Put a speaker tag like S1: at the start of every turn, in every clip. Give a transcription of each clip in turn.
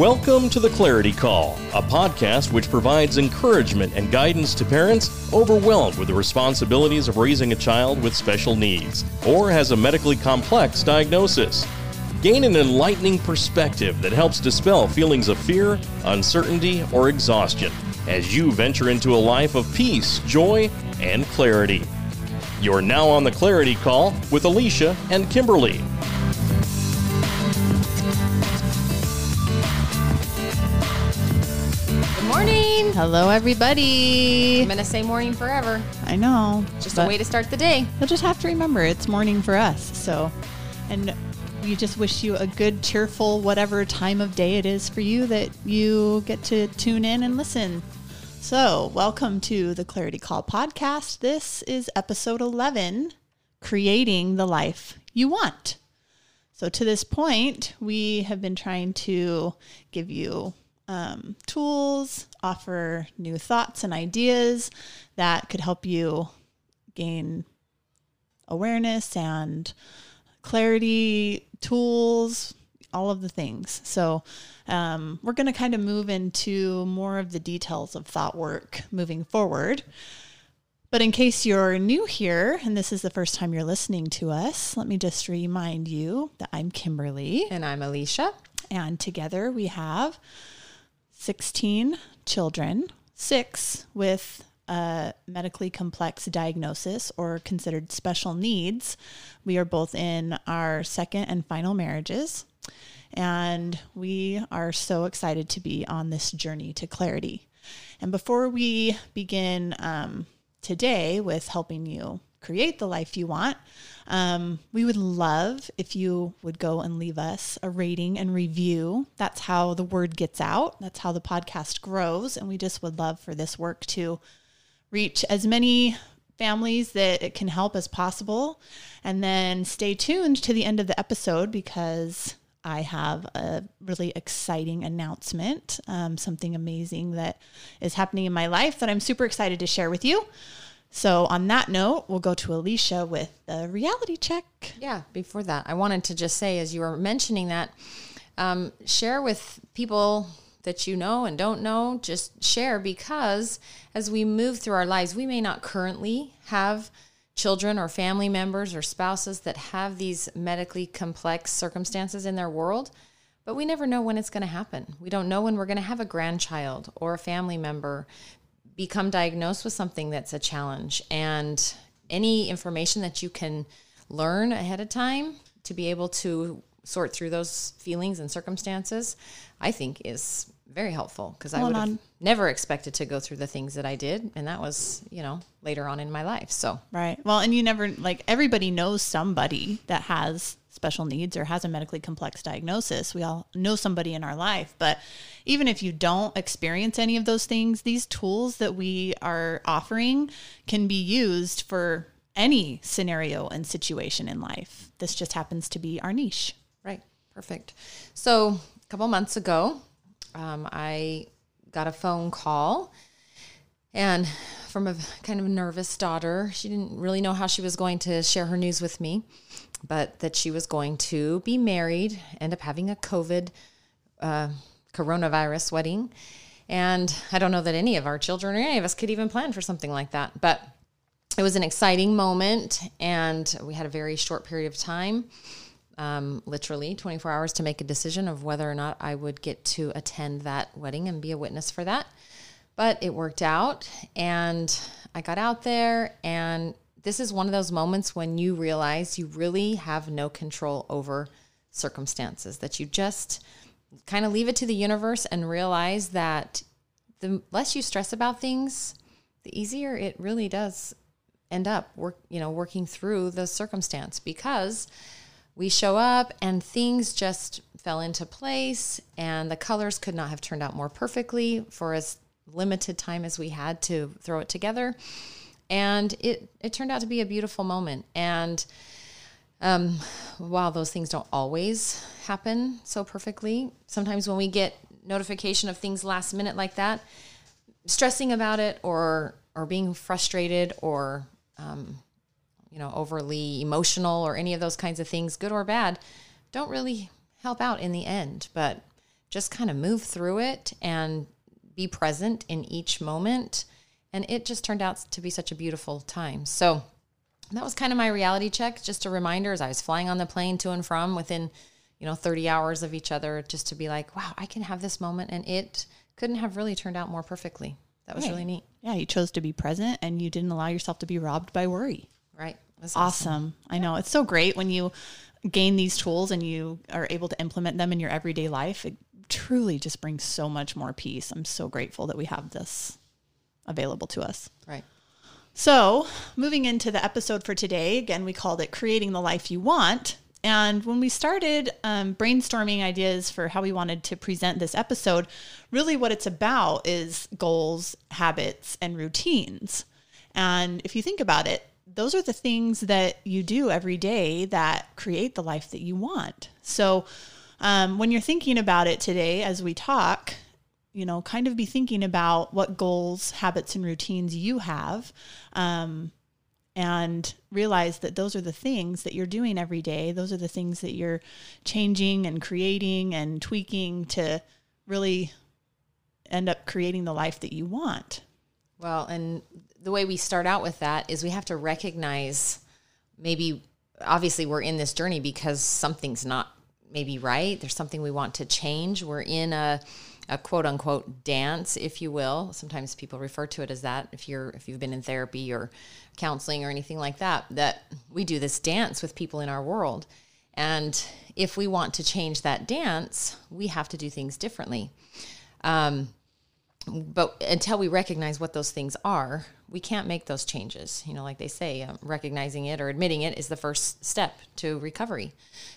S1: Welcome to the Clarity Call, a podcast which provides encouragement and guidance to parents overwhelmed with the responsibilities of raising a child with special needs or has a medically complex diagnosis. Gain an enlightening perspective that helps dispel feelings of fear, uncertainty, or exhaustion as you venture into a life of peace, joy, and clarity. You're now on the Clarity Call with Alicia and
S2: Kimberlee.
S3: Hello, everybody.
S2: I'm going to say morning forever.
S3: I know.
S2: Just a way to start the day.
S3: You'll just have to remember it's morning for us. So, and we just wish you a good, cheerful, whatever time of day it is for you that you get to tune in and listen. So, welcome to the Clarity Call podcast. This is episode 11 Creating the Life You Want. So, to this point, we have been trying to give you um, tools, offer new thoughts and ideas that could help you gain awareness and clarity, tools, all of the things. So, um, we're going to kind of move into more of the details of thought work moving forward. But in case you're new here and this is the first time you're listening to us, let me just remind you that I'm Kimberlee.
S2: And I'm Alicia.
S3: And together we have 16 children, six with a medically complex diagnosis or considered special needs. We are both in our second and final marriages. And we are so excited to be on this journey to clarity. And before we begin um, today with helping you create the life you want, um, we would love if you would go and leave us a rating and review. That's how the word gets out, that's how the podcast grows. And we just would love for this work to reach as many families that it can help as possible. And then stay tuned to the end of the episode because I have a really exciting announcement, um, something amazing that is happening in my life that I'm super excited to share with you. So, on that note, we'll go to Alicia with the reality check.
S2: Yeah, before that, I wanted to just say, as you were mentioning that, um, share with people that you know and don't know, just share because as we move through our lives, we may not currently have children or family members or spouses that have these medically complex circumstances in their world, but we never know when it's going to happen. We don't know when we're going to have a grandchild or a family member become diagnosed with something that's a challenge. And any information that you can learn ahead of time to be able to sort through those feelings and circumstances, I think is very helpful because I would have never expected to go through the things that I did. And that was, you know, later on in my life. So,
S3: right. Well, and you never, like, everybody knows somebody that has special needs or has a medically complex diagnosis. We all know somebody in our life. But even if you don't experience any of those things, these tools that we are offering can be used for any scenario and situation in life. This just happens to be our niche.
S2: Right. Perfect. So, a couple months ago, um, I got a phone call and from a kind of nervous daughter. She didn't really know how she was going to share her news with me, but that she was going to be married, end up having a COVID uh, coronavirus wedding. And I don't know that any of our children or any of us could even plan for something like that. But it was an exciting moment, and we had a very short period of time um, literally 24 hours to make a decision of whether or not I would get to attend that wedding and be a witness for that. But it worked out, and I got out there. And this is one of those moments when you realize you really have no control over circumstances, that you just kind of leave it to the universe and realize that the less you stress about things, the easier it really does end up work, you know, working through the circumstance because we show up and things just fell into place and the colors could not have turned out more perfectly for as limited time as we had to throw it together and it it turned out to be a beautiful moment and um, while those things don't always happen so perfectly sometimes when we get notification of things last minute like that stressing about it or or being frustrated or um, you know, overly emotional or any of those kinds of things, good or bad, don't really help out in the end. But just kind of move through it and be present in each moment. And it just turned out to be such a beautiful time. So that was kind of my reality check, just a reminder as I was flying on the plane to and from within, you know, 30 hours of each other, just to be like, wow, I can have this moment. And it couldn't have really turned out more perfectly. That was
S3: Right.
S2: really neat.
S3: Yeah, you chose to be present and you didn't allow yourself to be robbed by worry.
S2: Right. It was
S3: Awesome. I know. It's so great when you gain these tools and you are able to implement them in your everyday life. It truly just brings so much more peace. I'm so grateful that we have this available to us.
S2: Right.
S3: So, moving into the episode for today, again, we called it Creating the Life You Want. And when we started um, brainstorming ideas for how we wanted to present this episode, really what it's about is goals, habits, and routines. And if you think about it, those are the things that you do every day that create the life that you want. So, um, when you're thinking about it today as we talk, you know, kind of be thinking about what goals, habits, and routines you have. Um, and realize that those are the things that you're doing every day. Those are the things that you're changing and creating and tweaking to really end up creating the life that you want.
S2: Well, and the way we start out with that is we have to recognize maybe, obviously, we're in this journey because something's not maybe right. There's something we want to change. We're in a, a quote unquote dance, if you will. Sometimes people refer to it as that. If you're if you've been in therapy or counseling or anything like that, that we do this dance with people in our world. And if we want to change that dance, we have to do things differently. Um, but until we recognize what those things are, we can't make those changes. You know, like they say, um, recognizing it or admitting it is the first step to recovery.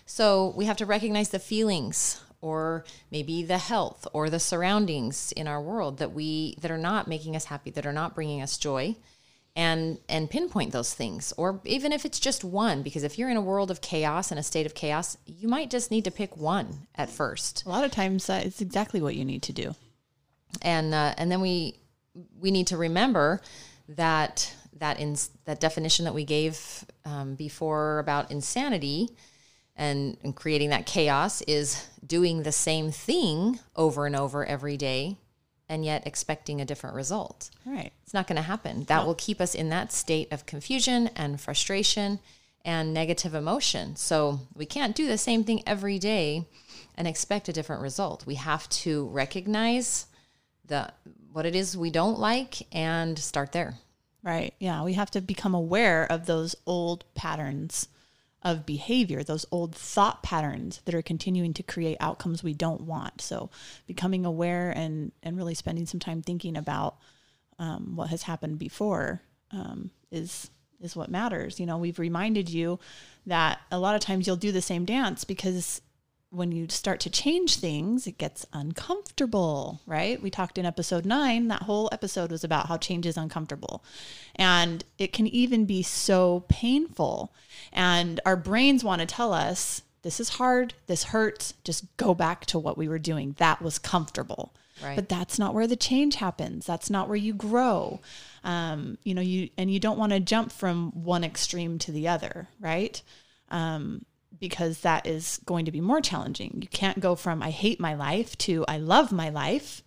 S2: So we have to recognize the feelings or maybe the health or the surroundings in our world that we that are not making us happy, that are not bringing us joy and and pinpoint those things or even if it's just one because if you're in a world of chaos and a state of chaos, you might just need to pick one at first
S3: A lot of times, uh, it's exactly what you need to do.
S2: and uh, and then we we need to remember that that in that definition that we gave um, before about insanity and, and creating that chaos is doing the same thing over and over every day and yet expecting a different result
S3: Right.
S2: it's not going to happen that will keep us in that state of confusion and frustration and negative emotion so we can't do the same thing every day and expect a different result we have to recognize the what it is we don't like and start there
S3: Right. Yeah. We have to become aware of those old patterns of behavior, those old thought patterns that are continuing to create outcomes we don't want. So becoming aware and, and really spending some time thinking about um, what has happened before um, is is what matters. You know, we've reminded you that a lot of times you'll do the same dance because when you start to change things, it gets uncomfortable, right? We talked in episode nine, that whole episode was about how change is uncomfortable. And it can even be so painful. And our brains want to tell us, this is hard, this hurts, just go back to what we were doing. That was comfortable.
S2: Right.
S3: But that's not where the change happens. That's not where you grow. Um, you know, you and you don't want to jump from one extreme to the other, right? Um, because that is going to be more challenging. You can't go from I hate my life to I love my life.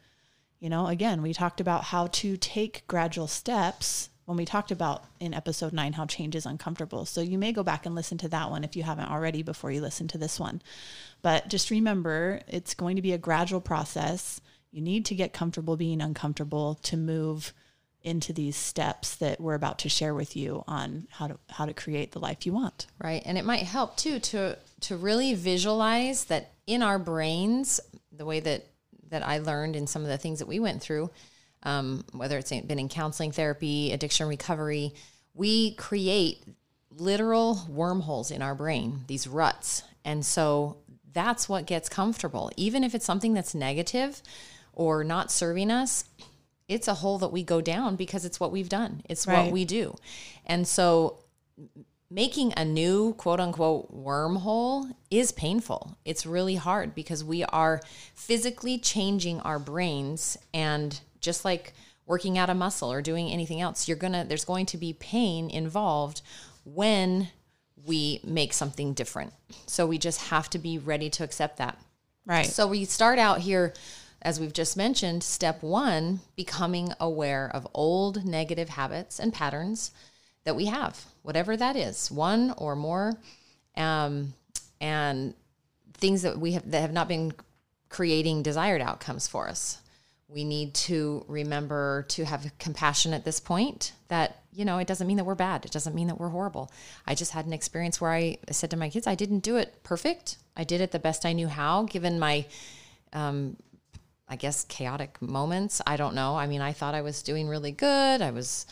S3: You know, again, we talked about how to take gradual steps when we talked about in episode nine how change is uncomfortable. So you may go back and listen to that one if you haven't already before you listen to this one. But just remember, it's going to be a gradual process. You need to get comfortable being uncomfortable to move into these steps that we're about to share with you on how to how to create the life you want.
S2: right. And it might help too to to really visualize that in our brains the way that that i learned in some of the things that we went through um, whether it's been in counseling therapy addiction recovery we create literal wormholes in our brain these ruts. And so that's what gets comfortable. Even if it's something that's negative or not serving us it's a hole that we go down because it's what we've done it's
S3: Right.
S2: what we do and so making a new quote unquote wormhole is painful. It's really hard because we are physically changing our brains and just like working out a muscle or doing anything else, you're going to there's going to be pain involved when we make something different. So we just have to be ready to accept that.
S3: Right.
S2: So we start out here, as we've just mentioned, step one, becoming aware of old negative habits and patterns that we have, whatever that is, one or more, um, and things that we have that have not been creating desired outcomes for us. We need to remember to have compassion at this point that, you know, it doesn't mean that we're bad. It doesn't mean that we're horrible. I just had an experience where I said to my kids, I didn't do it perfect. I did it the best I knew how, given my, um, I guess, chaotic moments. I don't know. I mean, I thought I was doing really good. I was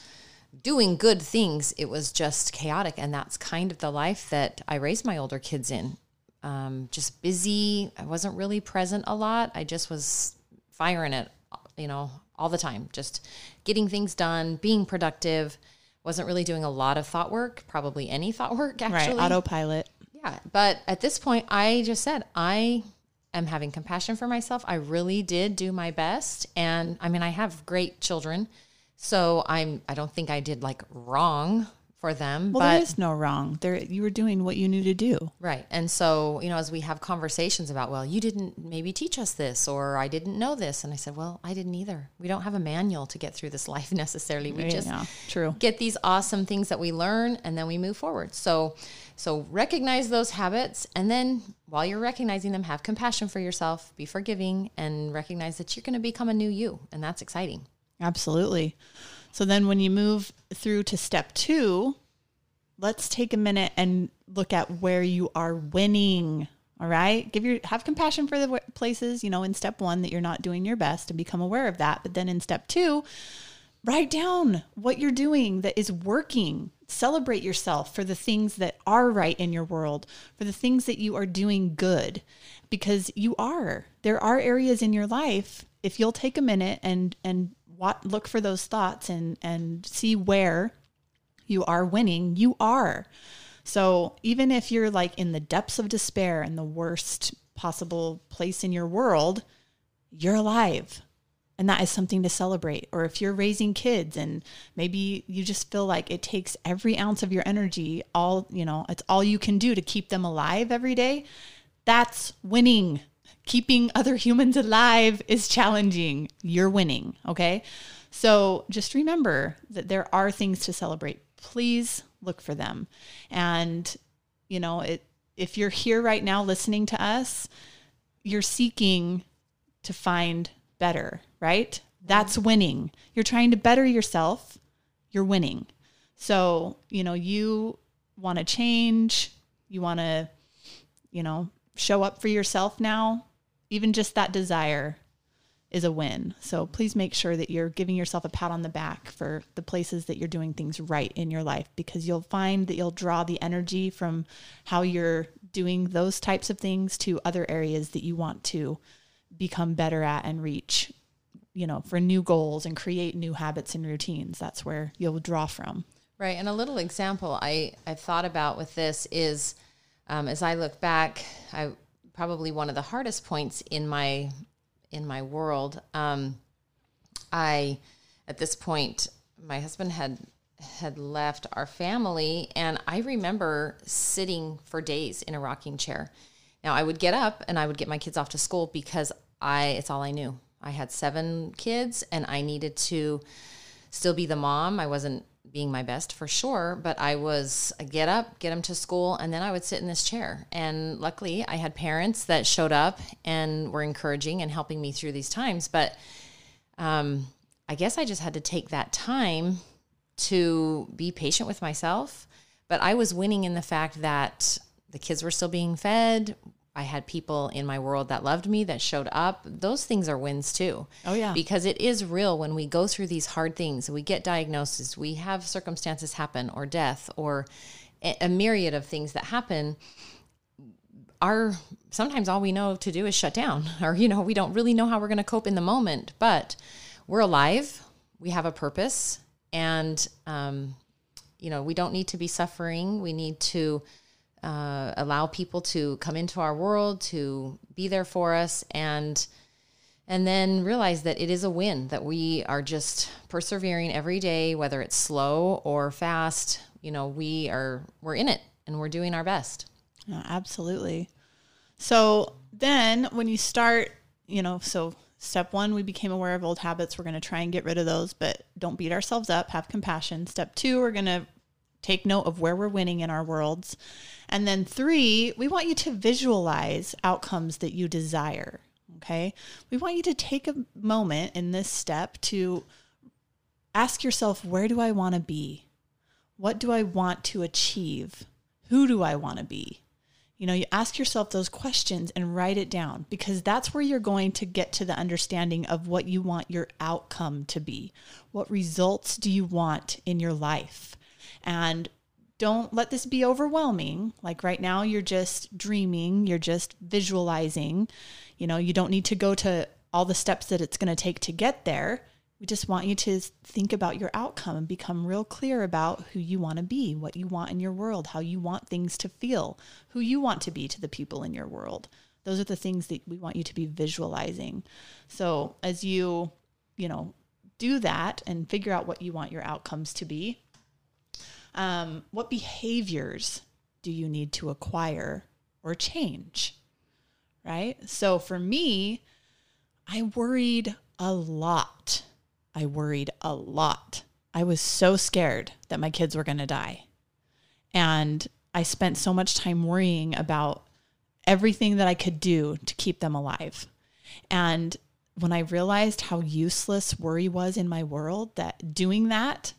S2: doing good things. It was just chaotic. And that's kind of the life that I raised my older kids in. Um, just busy. I wasn't really present a lot. I just was firing it, you know, all the time, just getting things done, being productive. Wasn't really doing a lot of thought work, probably any thought work, actually.
S3: Right. Autopilot.
S2: Yeah. But at this point, I just said, I am having compassion for myself. I really did do my best. And I mean, I have great children. So I'm, I don't think I did like wrong for them.
S3: Well,
S2: but
S3: there is no wrong. There, you were doing what you knew to do.
S2: Right. And so, you know, as we have conversations about, well, you didn't maybe teach us this, or I didn't know this. And I said, well, I didn't either. We don't have a manual to get through this life necessarily. We just
S3: Yeah, true.
S2: get these awesome things that we learn and then we move forward. So, so recognize those habits. And then while you're recognizing them, have compassion for yourself, be forgiving, and recognize that you're going to become a new you. And that's exciting.
S3: Absolutely. So then when you move through to step two, let's take a minute and look at where you are winning. All right. Give your have compassion for the places, you know, in step one that you're not doing your best and become aware of that. But then in step two, write down what you're doing that is working. Celebrate yourself for the things that are right in your world, for the things that you are doing good, because you are. There are areas in your life. If you'll take a minute and and what, look for those thoughts and and see where you are winning, you are. So even if you're like in the depths of despair and the worst possible place in your world, you're alive. And that is something to celebrate. Or if you're raising kids and maybe you just feel like it takes every ounce of your energy, all, you know, it's all you can do to keep them alive every day, that's winning. Keeping other humans alive is challenging. You're winning. Okay. So just remember that there are things to celebrate. Please look for them. And, you know, it, if you're here right now listening to us, you're seeking to find better, right? That's winning. You're trying to better yourself, you're winning. So, you know, you want to change, you want to, you know, show up for yourself now. Even just that desire is a win. So please make sure that you're giving yourself a pat on the back for the places that you're doing things right in your life because you'll find that you'll draw the energy from how you're doing those types of things to other areas that you want to become better at and reach, you know, for new goals and create new habits and routines. That's where you'll draw from.
S2: Right. And a little example I, I've thought about with this is um, as I look back, I probably one of the hardest points in my in my world. Um, I at this point, my husband had had left our family, and I remember sitting for days in a rocking chair. Now I would get up and I would get my kids off to school because I it's all I knew. I had seven kids, and I needed to still be the mom. I wasn't being my best for sure, but I was a get up, get them to school, and then I would sit in this chair. And luckily, I had parents that showed up and were encouraging and helping me through these times. But um, I guess I just had to take that time to be patient with myself. But I was winning in the fact that the kids were still being fed. I had people in my world that loved me that showed up. Those things are wins too.
S3: Oh, yeah.
S2: Because it is real when we go through these hard things, we get diagnoses, we have circumstances happen or death or a, myriad of things that happen. Our sometimes all we know to do is shut down or you know, we don't really know how we're going to cope in the moment, but we're alive. We have a purpose and um you know, we don't need to be suffering. We need to uh, allow people to come into our world to be there for us and and then realize that it is a win that we are just persevering every day whether it's slow or fast you know we are we're in it and we're doing our best
S3: Yeah, absolutely. So then when you start, you know, so step one, we became aware of old habits. We're going to try and get rid of those, but don't beat ourselves up. Have compassion. Step two, we're going to take note of where we're winning in our worlds. And then three, we want you to visualize outcomes that you desire. Okay. We want you to take a moment in this step to ask yourself, where do I want to be? What do I want to achieve? Who do I want to be? You know, you ask yourself those questions and write it down because that's where you're going to get to the understanding of what you want your outcome to be. What results do you want in your life? And don't let this be overwhelming. Like right now, you're just dreaming, you're just visualizing. You know, you don't need to go to all the steps that it's going to take to get there. We just want you to think about your outcome and become real clear about who you want to be, what you want in your world, how you want things to feel, who you want to be to the people in your world. Those are the things that we want you to be visualizing. So, as you, you know, do that and figure out what you want your outcomes to be, um, what behaviors do you need to acquire or change? Right. So, for me, I worried a lot I worried a lot. I was so scared that my kids were going to die. And I spent so much time worrying about everything that I could do to keep them alive. And when I realized how useless worry was in my world, that doing that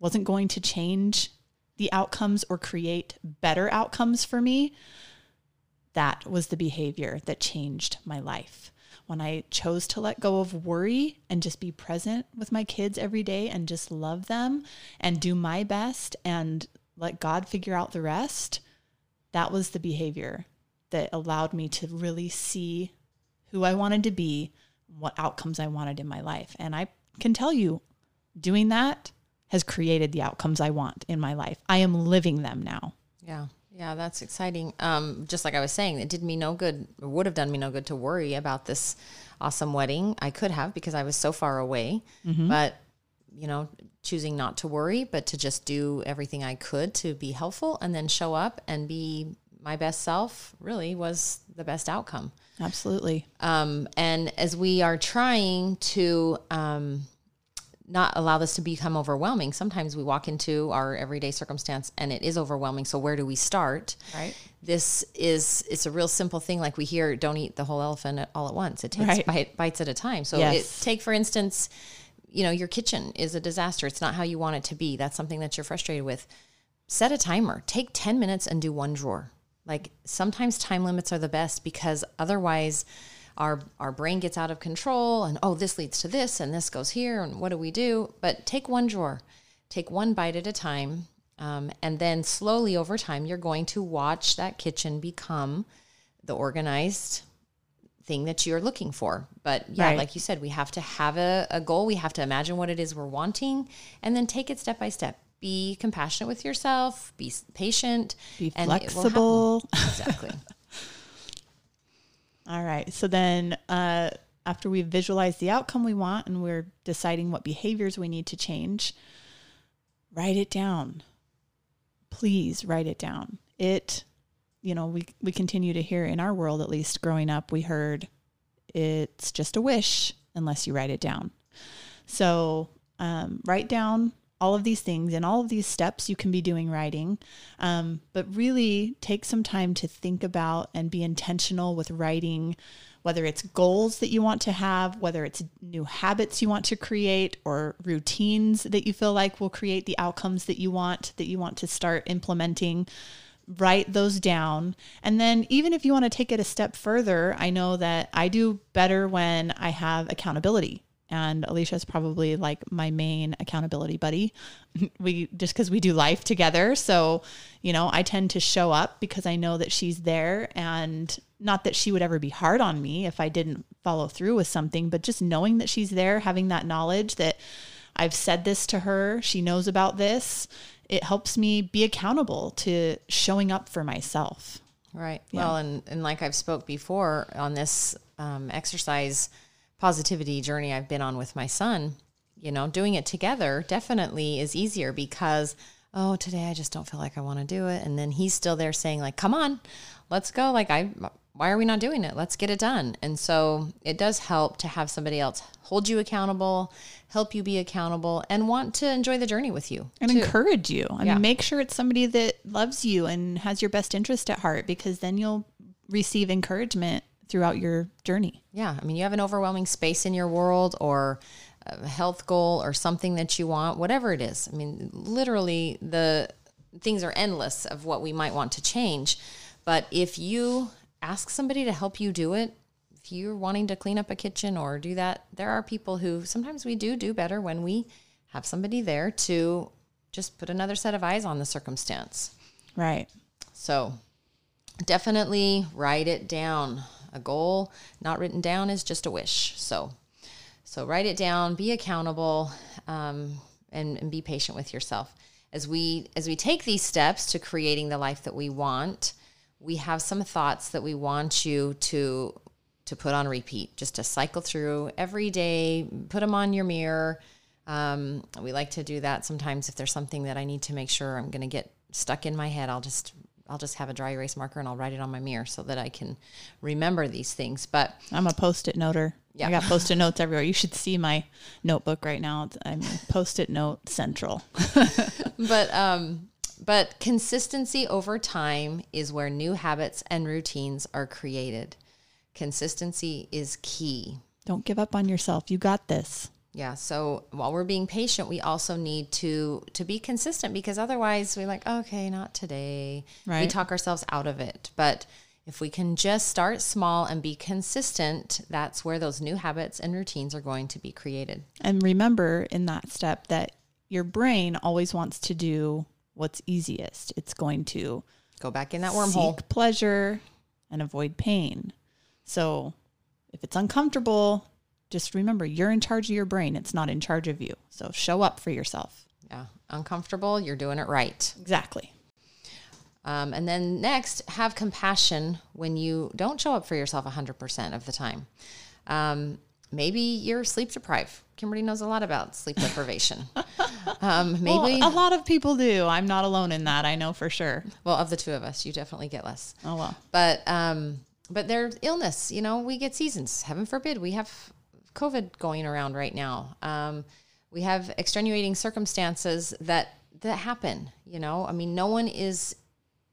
S3: wasn't going to change the outcomes or create better outcomes for me, that was the behavior that changed my life when I chose to let go of worry and just be present with my kids every day and just love them and do my best and let God figure out the rest, that was the behavior that allowed me to really see who I wanted to be, what outcomes I wanted in my life. And I can tell you, doing that has created the outcomes I want in my life. I am living them now.
S2: Yeah. Yeah, that's exciting. Um, just like I was saying, it did me no good, or would have done me no good to worry about this awesome wedding. I could have because I was so far away, mm-hmm. but you know, choosing not to worry, but to just do everything I could to be helpful and then show up and be my best self really was the best outcome.
S3: Absolutely.
S2: Um, and as we are trying to, um, not allow this to become overwhelming. Sometimes we walk into our everyday circumstance and it is overwhelming. So where do we start?
S3: Right.
S2: This is it's a real simple thing. Like we hear, don't eat the whole elephant all at once. It takes right. bite, bites at a time. So yes. it, take for instance, you know, your kitchen is a disaster. It's not how you want it to be. That's something that you're frustrated with. Set a timer. Take 10 minutes and do one drawer. Like sometimes time limits are the best because otherwise our our brain gets out of control and oh this leads to this and this goes here and what do we do? But take one drawer take one bite at a time um, and then slowly over time you're going to watch that kitchen become the organized thing that you're looking for. But yeah right. like you said we have to have a, a goal. We have to imagine what it is we're wanting and then take it step by step. Be compassionate with yourself be patient
S3: be flexible.
S2: exactly
S3: All right. So then, uh, after we've visualized the outcome we want and we're deciding what behaviors we need to change, write it down. Please write it down. It, you know, we, we continue to hear in our world, at least growing up, we heard it's just a wish unless you write it down. So um, write down all of these things and all of these steps you can be doing writing. Um, but really take some time to think about and be intentional with writing, whether it's goals that you want to have, whether it's new habits you want to create, or routines that you feel like will create the outcomes that you want, that you want to start implementing. Write those down. And then, even if you want to take it a step further, I know that I do better when I have accountability and Alicia is probably like my main accountability buddy. We just because we do life together. So, you know, I tend to show up because I know that she's there and not that she would ever be hard on me if I didn't follow through with something, but just knowing that she's there, having that knowledge that I've said this to her, she knows about this, it helps me be accountable to showing up for myself.
S2: Right. Yeah. Well, and, and like I've spoke before on this um, exercise, positivity journey I've been on with my son, you know, doing it together definitely is easier because, oh, today I just don't feel like I want to do it. And then he's still there saying, like, come on, let's go. Like, I, why are we not doing it? Let's get it done. And so it does help to have somebody else hold you accountable, help you be accountable, and want to enjoy the journey with you.
S3: and
S2: too.
S3: encourage you. I
S2: Yeah.
S3: mean, make sure it's somebody that loves you and has your best interest at heart because then you'll receive encouragement throughout your journey.
S2: Yeah, I mean, you have an overwhelming space in your world or a health goal or something that you want, whatever it is. I mean, literally, the things are endless of what we might want to change. But if you ask somebody to help you do it, if you're wanting to clean up a kitchen or do that, there are people who sometimes we do do better when we have somebody there to just put another set of eyes on the circumstance.
S3: Right.
S2: So definitely write it down. A goal not written down is just a wish. So, so write it down. Be accountable, um, and, and be patient with yourself. As we as we take these steps to creating the life that we want, we have some thoughts that we want you to to put on repeat, just to cycle through every day. Put them on your mirror. Um, we like to do that sometimes if there's something that I need to make sure I'm going to get stuck in my head. I'll just I'll just have a dry erase marker and I'll write it on my mirror so that I can remember these things. But
S3: I'm a post-it noter.
S2: Yeah.
S3: I got post-it notes everywhere. You should see my notebook right now. I'm post-it note central.
S2: but um but consistency over time is where new habits and routines are created. Consistency is key.
S3: Don't give up on yourself. You got this.
S2: Yeah. So while we're being patient, we also need to to be consistent because otherwise we're like, okay, not today. We talk ourselves out of it. But if we can just start small and be consistent, that's where those new habits and routines are going to be created.
S3: And remember in that step that your brain always wants to do what's easiest. It's going to
S2: Go back in that wormhole.
S3: seek pleasure and avoid pain. So if it's uncomfortable, just remember you're in charge of your brain. It's not in charge of you. So show up for yourself.
S2: Yeah. Uncomfortable, you're doing it right.
S3: Exactly.
S2: Um, and then next, have compassion when you don't show up for yourself 100% of the time. Um, maybe you're sleep deprived. Kimberlee knows a lot about sleep deprivation. um, maybe,
S3: Well, a lot of people do. I'm not alone in that. I know for sure.
S2: well, of the two of us, you definitely get less.
S3: Oh well.
S2: But um, but there's illness. You know, we get seasons. Heaven forbid, we have COVID going around right now. Um, we have extenuating circumstances that that happen. You know, I mean, no one is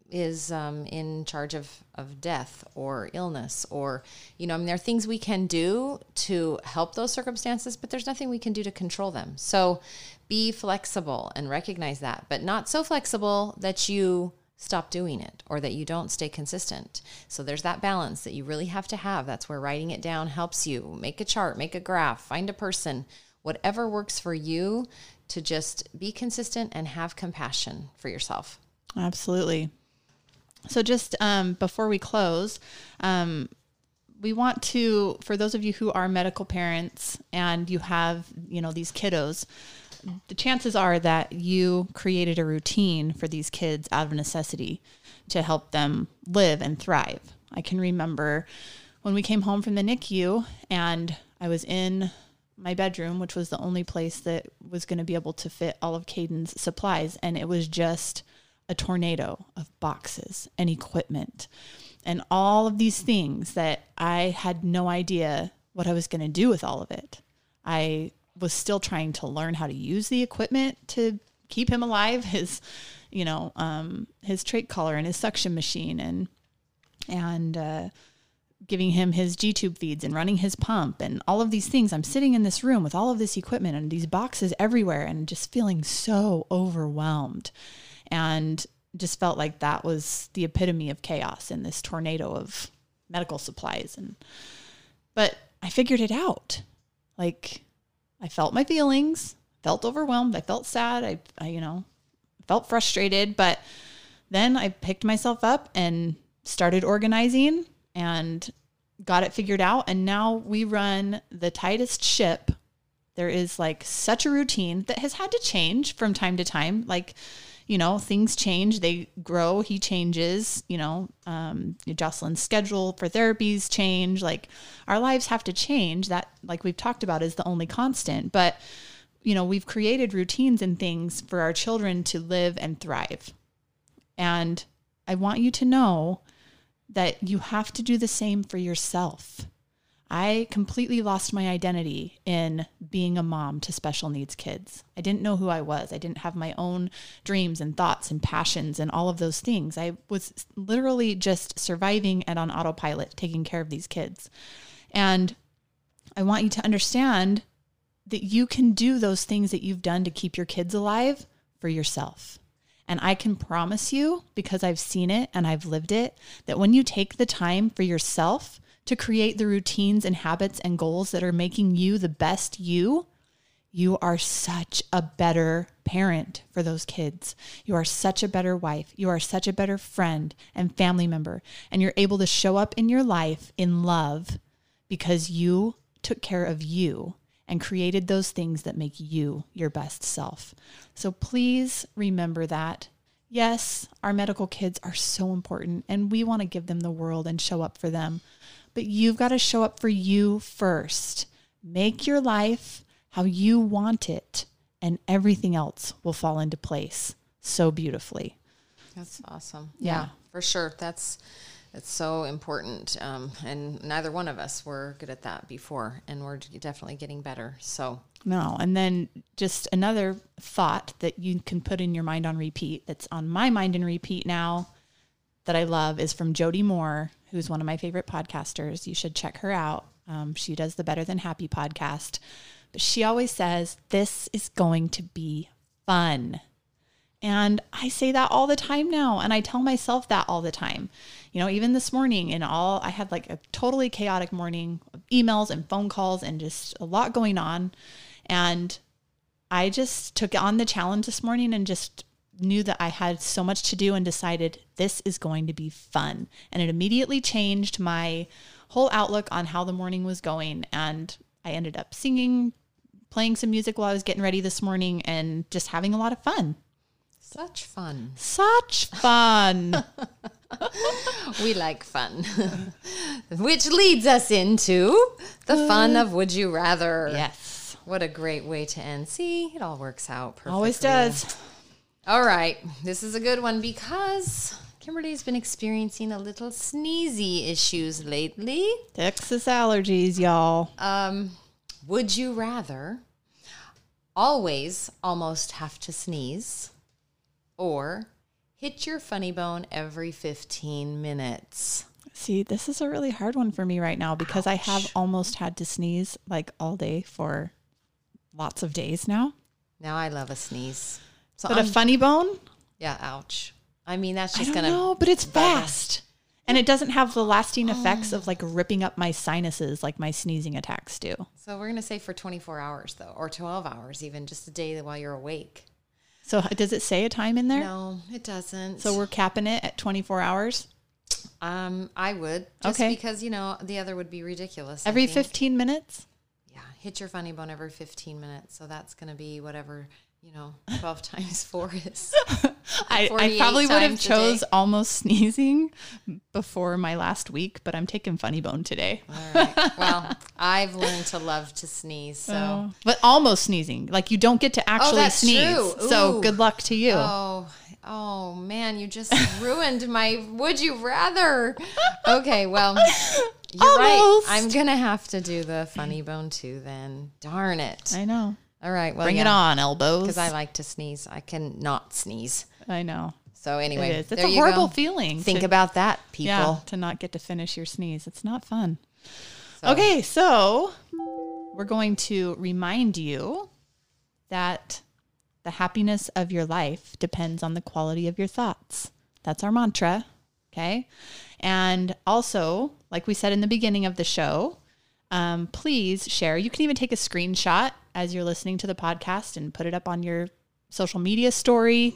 S2: is um, in charge of of death or illness or you know, I mean, there are things we can do to help those circumstances, but there's nothing we can do to control them. So, be flexible and recognize that, but not so flexible that you stop doing it or that you don't stay consistent. So there's that balance that you really have to have. That's where writing it down helps you. Make a chart, make a graph, find a person, whatever works for you to just be consistent and have compassion for yourself.
S3: Absolutely. So, just um, before we close, um, we want to, for those of you who are medical parents and you have, you know, these kiddos, the chances are that you created a routine for these kids out of necessity to help them live and thrive. I can remember when we came home from the NICU and I was in my bedroom, which was the only place that was going to be able to fit all of Caden's supplies. And it was just a tornado of boxes and equipment and all of these things that I had no idea what I was going to do with all of it. I was still trying to learn how to use the equipment to keep him alive, his, you know, um, his trach collar and his suction machine and, and, uh, giving him his G tube feeds and running his pump and all of these things. I'm sitting in this room with all of this equipment and these boxes everywhere and just feeling so overwhelmed. And just felt like that was the epitome of chaos in this tornado of medical supplies. And, but I figured it out. Like, I felt my feelings, felt overwhelmed, I felt sad, I, I you know, felt frustrated, but then I picked myself up and started organizing and got it figured out. And now we run the tightest ship. There is like such a routine that has had to change from time to time. Like, you know, things change, they grow, he changes, you know, um, Jocelyn's schedule for therapies change. Like, our lives have to change. That, like we've talked about, is the only constant. But, you know, we've created routines and things for our children to live and thrive. And I want you to know that you have to do the same for yourself. I completely lost my identity in being a mom to special needs kids. I didn't know who I was. I didn't have my own dreams and thoughts and passions and all of those things. I was literally just surviving and on autopilot, taking care of these kids. And I want you to understand that you can do those things that you've done to keep your kids alive for yourself. And I can promise you, because I've seen it and I've lived it, that when you take the time for yourself to create the routines and habits and goals that are making you the best you, you are such a better parent for those kids. You are such a better wife. You are such a better friend and family member. And you're able to show up in your life in love because you took care of you and created those things that make you your best self. So please remember that. Yes, our medical kids are so important and we want to give them the world and show up for them. But you've got to show up for you first. Make your life how you want it, and everything else will fall into place so beautifully.
S2: That's awesome.
S3: Yeah.
S2: Yeah, for sure. That's it's so important. Um, and neither one of us were good at that before, and we're definitely getting better. So
S3: No. And then just another thought that you can put in your mind on repeat that's on my mind and repeat now that I love is from Jody Moore, who's one of my favorite podcasters. You should check her out. Um, she does the Better Than Happy podcast. But she always says, This is going to be fun. And I say that all the time now. And I tell myself that all the time. You know, even this morning, and all I had like a totally chaotic morning of emails and phone calls and just a lot going on. And I just took on the challenge this morning and just knew that I had so much to do and decided this is going to be fun. And it immediately changed my whole outlook on how the morning was going. And I ended up singing, playing some music while I was getting ready this morning, and just having a lot of fun.
S2: such fun.
S3: Such fun.
S2: We like fun, which leads us into the uh, fun of Would You Rather.
S3: yes.
S2: What a great way to end. See, it all works out perfectly.
S3: Always does.
S2: All right. This is a good one because Kimberlee's been experiencing a little sneezy issues lately.
S3: Texas allergies, y'all.
S2: Um, would you rather always almost have to sneeze or hit your funny bone every 15 minutes?
S3: See, this is a really hard one for me right now because I have almost had to sneeze like all day for lots of days now.
S2: Now I love a sneeze. So
S3: But a
S2: I'm-
S3: funny bone?
S2: yeah, ouch. I mean, that's just gonna
S3: know, but it's fast. And it doesn't have the lasting effects of like ripping up my sinuses like my sneezing attacks do.
S2: So we're gonna say for 24 hours though, or 12 hours, even just a day while you're awake.
S3: So does it say a time in there?
S2: No, it doesn't.
S3: So we're capping it at 24 hours
S2: um, I would just
S3: Okay.
S2: because you know the other would be ridiculous.
S3: Every 15 minutes?
S2: Yeah, hit your funny bone every 15 minutes. So that's gonna be whatever you know, 12 times four is.
S3: I, I probably would have chose almost sneezing before my last week, but I'm taking funny bone today.
S2: All right. Well, I've learned to love to sneeze. So.
S3: Oh, But almost sneezing. Like you don't get to oh, actually
S2: that's
S3: sneeze. So good luck to you.
S2: Oh, oh man, you just ruined my would you rather. Okay, well, you're
S3: Almost.
S2: right. I'm going to have to do the funny bone too then. Darn it.
S3: I know.
S2: All right, well,
S3: Bring it on, elbows.
S2: Because I like to sneeze. I can not sneeze.
S3: I know.
S2: So anyway,
S3: It is. It's a horrible
S2: go.
S3: feeling.
S2: Think
S3: to,
S2: about that, people.
S3: yeah, to not get to finish your sneeze. It's not fun.
S2: So-
S3: Okay, so we're going to remind you that the happiness of your life depends on the quality of your thoughts. That's our mantra. Okay. And also, like we said in the beginning of the show, um, please share. You can even take a screenshot as you're listening to the podcast and put it up on your social media story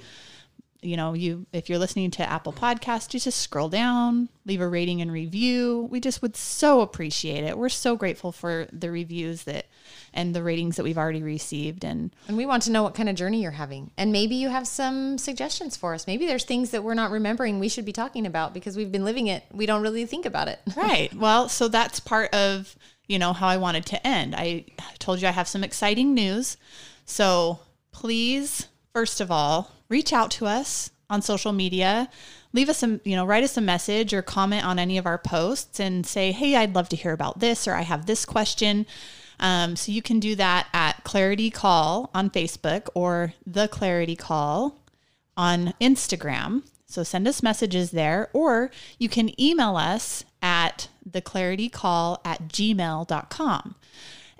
S3: you know, you if you're listening to Apple Podcast, you just scroll down, leave a rating and review. We just would so appreciate it. We're so grateful for the reviews that and the ratings that we've already received and
S2: And we want to know what kind of journey you're having. And maybe you have some suggestions for us. Maybe there's things that we're not remembering we should be talking about because we've been living it. We don't really think about it.
S3: Right. Well, so that's part of, you know, how I wanted to end. I told you I have some exciting news. So please, first of all, reach out to us on social media. Leave us some, you know, write us a message or comment on any of our posts and say, hey, I'd love to hear about this or I have this question. Um, so you can do that at Clarity Call on Facebook or The Clarity Call on Instagram. So send us messages there, or you can email us at theclaritycall at gmail.com.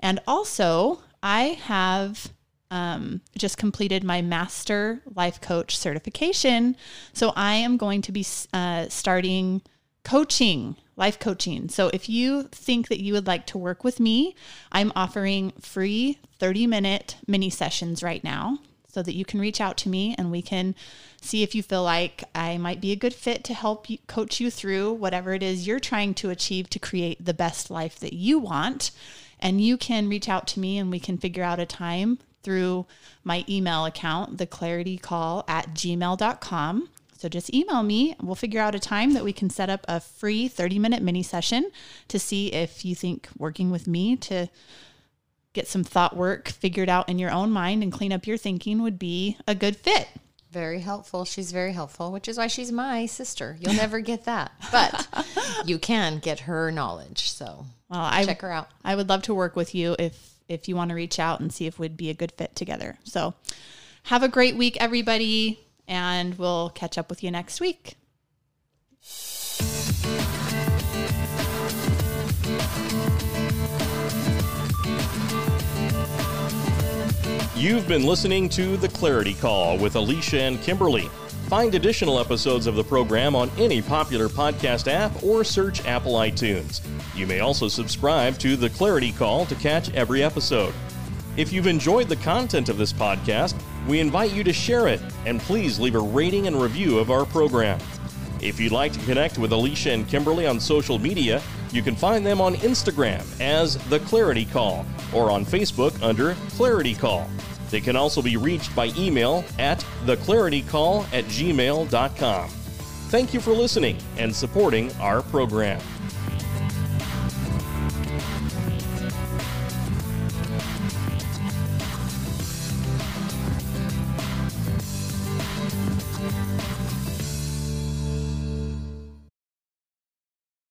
S3: And also, I have um, just completed my master life coach certification. So I am going to be uh, starting coaching, life coaching. So if you think that you would like to work with me, I'm offering free 30 minute mini sessions right now so that you can reach out to me and we can see if you feel like I might be a good fit to help you coach you through whatever it is you're trying to achieve to create the best life that you want. And you can reach out to me and we can figure out a time through my email account, theclaritycall at gmail.com. So just email me. We'll figure out a time that we can set up a free 30 minute mini session to see if you think working with me to get some thought work figured out in your own mind and clean up your thinking would be a good fit.
S2: Very helpful. She's very helpful, which is why she's my sister. You'll never get that, but you can get her knowledge. So
S3: well, I
S2: check her out.
S3: I would love to work with you if if you want to reach out and see if we'd be a good fit together. So have a great week, everybody, and we'll catch up with you next week.
S1: You've been listening to The Clarity Call with Alicia and Kimberlee. Find additional episodes of the program on any popular podcast app or search Apple iTunes. You may also subscribe to The Clarity Call to catch every episode. If you've enjoyed the content of this podcast, we invite you to share it and please leave a rating and review of our program. If you'd like to connect with Alicia and Kimberlee on social media, you can find them on Instagram as The Clarity Call or on Facebook under Clarity Call. They can also be reached by email at theclaritycall at gmail.com. Thank you for listening and supporting our program.